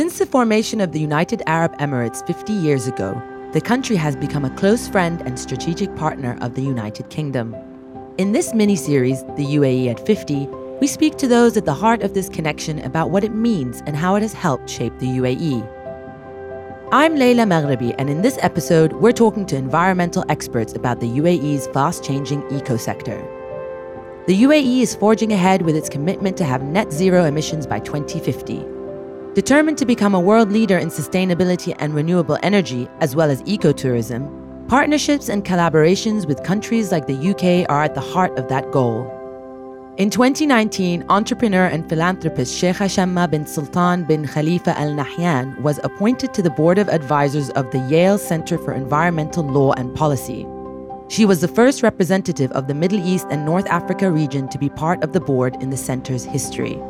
Since the formation of the United Arab Emirates 50 years ago, the country has become a close friend and strategic partner of the United Kingdom. In this mini series, The UAE at 50, we speak to those at the heart of this connection about what it means and how it has helped shape the UAE. I'm Leila Maghribi, and in this episode, we're talking to environmental experts about the UAE's fast changing eco sector. The UAE is forging ahead with its commitment to have net zero emissions by 2050. Determined to become a world leader in sustainability and renewable energy, as well as ecotourism, partnerships and collaborations with countries like the UK are at the heart of that goal. In 2019, entrepreneur and philanthropist Sheikha Shamma bin Sultan bin Khalifa Al Nahyan was appointed to the board of advisors of the Yale Center for Environmental Law and Policy. She was the first representative of the Middle East and North Africa region to be part of the board in the center's history.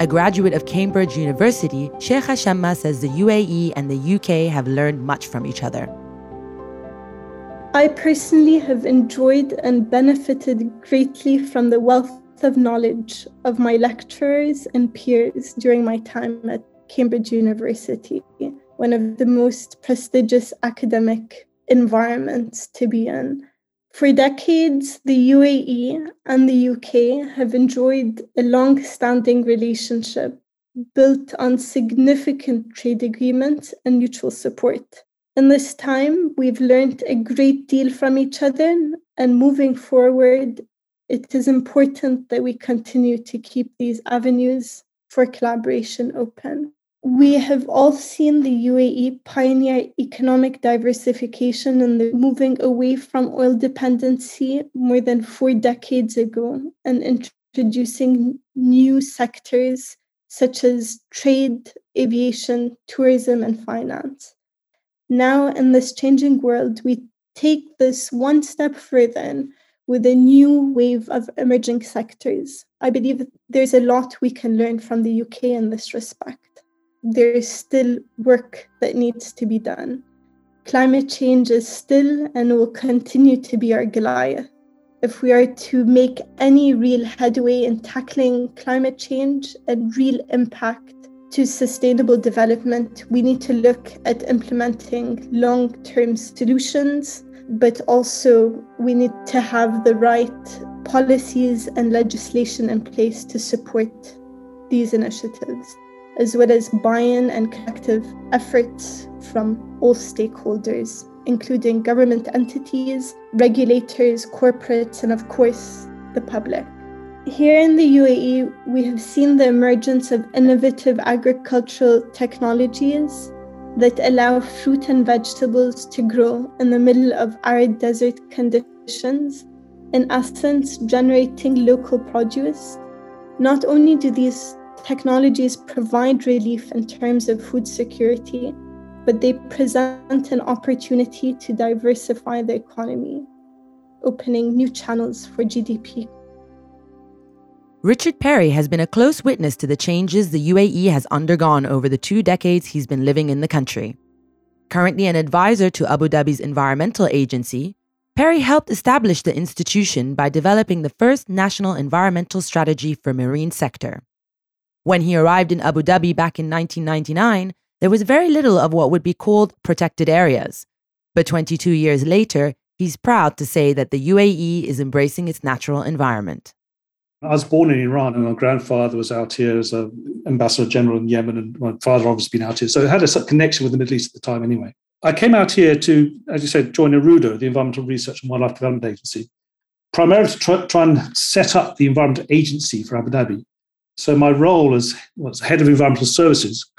A graduate of Cambridge University, Sheikh Shamma says the UAE and the UK have learned much from each other. I personally have enjoyed and benefited greatly from the wealth of knowledge of my lecturers and peers during my time at Cambridge University, one of the most prestigious academic environments to be in. For decades, the UAE and the UK have enjoyed a long standing relationship built on significant trade agreements and mutual support. In this time, we've learned a great deal from each other, and moving forward, it is important that we continue to keep these avenues for collaboration open. We have all seen the UAE pioneer economic diversification and the moving away from oil dependency more than four decades ago and introducing new sectors such as trade, aviation, tourism, and finance. Now, in this changing world, we take this one step further with a new wave of emerging sectors. I believe there's a lot we can learn from the UK in this respect there is still work that needs to be done. Climate change is still and will continue to be our Goliath. If we are to make any real headway in tackling climate change and real impact to sustainable development, we need to look at implementing long term solutions, but also we need to have the right policies and legislation in place to support these initiatives as well as buy in and collective efforts from all stakeholders, including government entities, regulators, corporates, and of course, the public. Here in the UAE, we have seen the emergence of innovative agricultural technologies that allow fruit and vegetables to grow in the middle of arid desert conditions, in essence, generating local produce. Not only do these technologies provide relief in terms of food security, but they present an opportunity to diversify the economy, opening new channels for GDP. Richard Perry has been a close witness to the changes the UAE has undergone over the two decades he's been living in the country. Currently an advisor to Abu Dhabi's environmental agency, Perry helped establish the institution by developing the first national environmental strategy for marine sector. When he arrived in Abu Dhabi back in 1999, there was very little of what would be called protected areas. But 22 years later, he's proud to say that the UAE is embracing its natural environment. I was born in Iran, and my grandfather was out here as an ambassador general in Yemen, and my father obviously been out here. So I had a connection with the Middle East at the time anyway. I came out here to, as you said, join ERUDA, the Environmental Research and Wildlife Development Agency, primarily to try, try and set up the environmental agency for Abu Dhabi. So my role as head of environmental services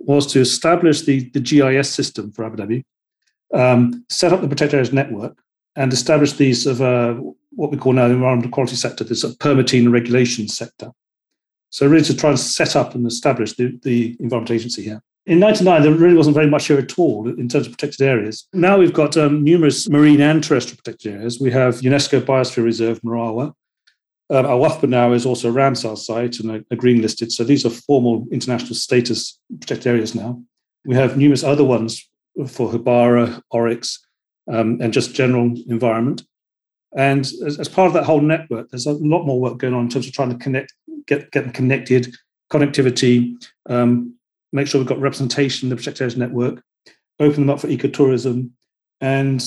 was to establish the, the GIS system for Abu Dhabi, um, set up the protected areas network, and establish these of uh, what we call now the environmental quality sector, this permitting and regulation sector. So really to try and set up and establish the, the environmental agency here. In 99, there really wasn't very much here at all in terms of protected areas. Now we've got um, numerous marine and terrestrial protected areas. We have UNESCO Biosphere Reserve Marawah, um, Wathba now is also a Ramsar site and a, a, green listed. So these are formal international status protected areas now. We have numerous other ones for Houbara, Oryx, um, and just general environment. And as, as, part of that whole network, there's a lot more work going on in terms of trying to connect, get, get them connected, connectivity, um, make sure we've got representation in the protected areas network, open them up for ecotourism. And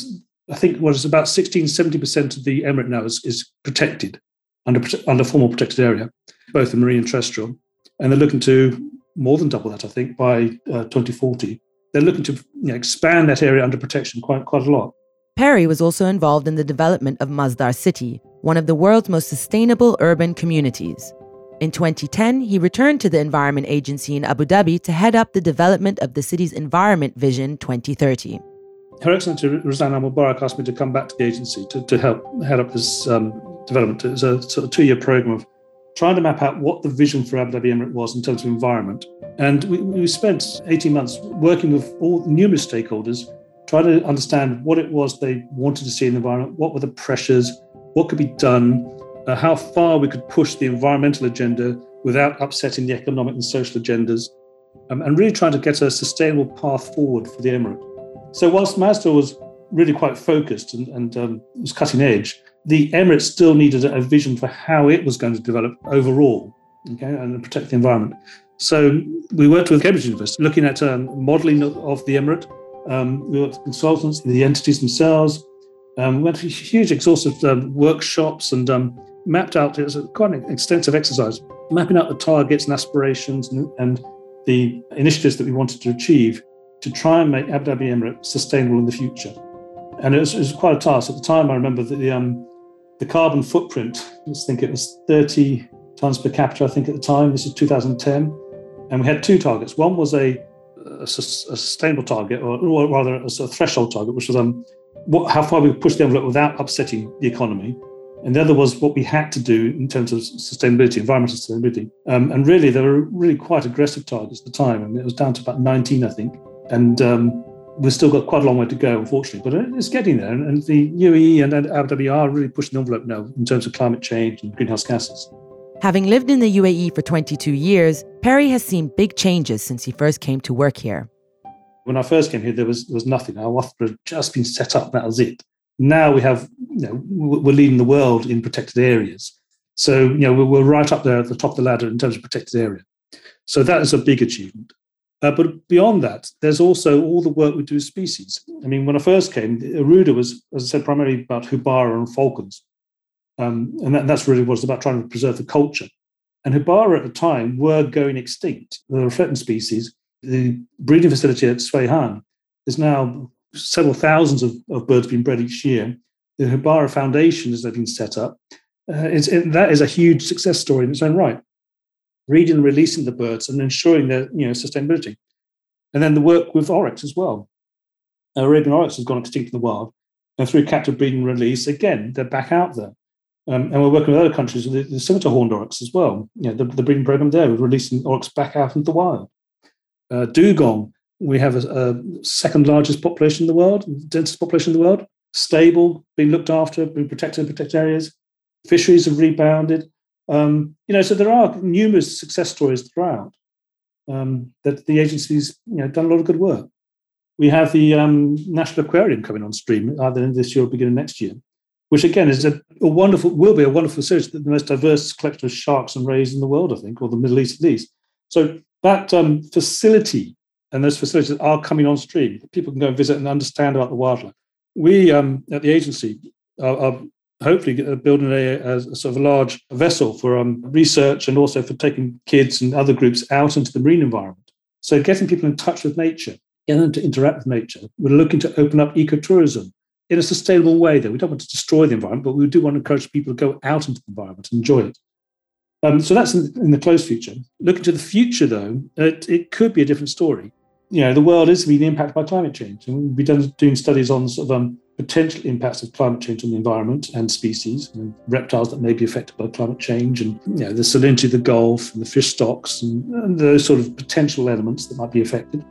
I think what is about 16, 70% of the emirate now is, is protected under, under formal protected area, both the marine and terrestrial. And they're looking to more than double that, I think, by uh, 2040. They're looking to you know, expand that area under protection quite, quite a lot. Perry was also involved in the development of Masdar City, one of the world's most sustainable urban communities. In 2010, he returned to the Environment Agency in Abu Dhabi to head up the development of the city's Environment Vision 2030. Her Excellency Al Mubarak asked me to come back to the agency to, to help head up this um, development. It was a sort of two year program of trying to map out what the vision for Abu Dhabi Emirate was in terms of environment. And we, we spent 18 months working with all numerous stakeholders, trying to understand what it was they wanted to see in the environment, what were the pressures, what could be done, uh, how far we could push the environmental agenda without upsetting the economic and social agendas, um, and really trying to get a sustainable path forward for the emirate. So, whilst Masdar was really quite focused and, and um, was cutting edge, the Emirates still needed a vision for how it was going to develop overall, okay, and protect the environment. So, we worked with Cambridge University, looking at um, modelling of the emirate. Um, we worked with consultants, the entities themselves. Um, we went through huge, exhaustive um, workshops and um, mapped out, it was quite an extensive exercise, mapping out the targets and aspirations and, and the initiatives that we wanted to achieve to try and make Abu Dhabi Emirate sustainable in the future. And it was, it was quite a task. At the time, I remember that the, um, the carbon footprint, I think it was 30 tons per capita, I think at the time, this is 2010. And we had two targets. One was a, a, sustainable target, or, rather a, a, threshold target, which was um, what, how far we could push the envelope without upsetting the economy. And the other was what we had to do in terms of sustainability, environmental sustainability. Um, and really, there were really quite aggressive targets at the time. I mean, it was down to about 19, I think. And um, we've still got quite a long way to go, unfortunately, but it's getting there. And, the UAE and Abu Dhabi are really pushing the envelope now in terms of climate change and greenhouse gases. Having lived in the UAE for 22 years, Perry has seen big changes since he first came to work here. When I first came here, there was, there was nothing. Our WAFPA had just been set up, that was it now we have, you know, we're leading the world in protected areas. So, you know, we're right up there at the top of the ladder in terms of protected area. So that is a big achievement. Uh, but beyond that, there's also all the work we do with species. I mean, when I first came, Aruda was, as I said, primarily about Houbara and falcons. Um, and that, that's really what about trying to preserve the culture. And Houbara at the time were going extinct. They were threatened species. The breeding facility at Sweihan is now several thousands of, of birds being bred each year. The Houbara Foundation, has been set up, uh, it, that is a huge success story in its own right. Reading and releasing the birds and ensuring their you know sustainability, and then the work with oryx as well. Arabian oryx has gone extinct in the wild, and through captive breeding and release, again they're back out there. Um, and we're working with other countries with the, the scimitar horned oryx as well. You know, the, the breeding program there, we're releasing oryx back out into the wild. Uh, dugong we have a, a, second largest population in the world, densest population in the world, stable, being looked after, being protected in protected areas. Fisheries have rebounded. Um, you know, so there are numerous success stories throughout um, that the agency's you know done a lot of good work. We have the um, National Aquarium coming on stream either in this year or beginning next year, which again is a, a wonderful, will be a wonderful series, the most diverse collection of sharks and rays in the world, I think, or the Middle East at least. So that um, facility and those facilities are coming on stream. People can go and visit and understand about the wildlife. We um, at the agency are, are hopefully building a, a, sort of a large vessel for um, research and also for taking kids and other groups out into the marine environment. So getting people in touch with nature, getting them to interact with nature. We're looking to open up ecotourism in a sustainable way, though. We don't want to destroy the environment, but we do want to encourage people to go out into the environment and enjoy it. Um, so that's in, in, the close future. Looking to the future, though, it, it could be a different story you know, the world is being impacted by climate change. And we've been doing studies on sort of um, potential impacts of climate change on the environment and species, and reptiles that may be affected by climate change, and you know, the salinity of the Gulf and the fish stocks and, and those sort of potential elements that might be affected.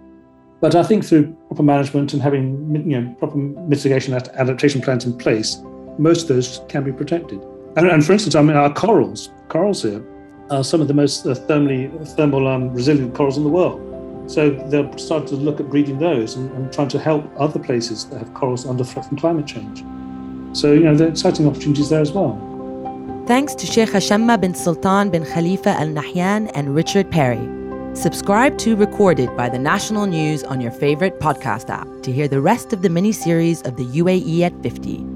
But I think through proper management and having you know proper mitigation and adaptation plans in place, most of those can be protected. And, and for instance, I mean, our corals, corals here, are some of the most uh, thermally thermal um, resilient corals in the world. So they'll start to look at breeding those and, and trying to help other places that have corals under threat from climate change. So, you know, there are exciting opportunities there as well. Thanks to Sheikha Shamma bin Sultan bin Khalifa Al Nahyan and Richard Perry. Subscribe to Recorded by the National News on your favorite podcast app to hear the rest of the mini series of the UAE at 50.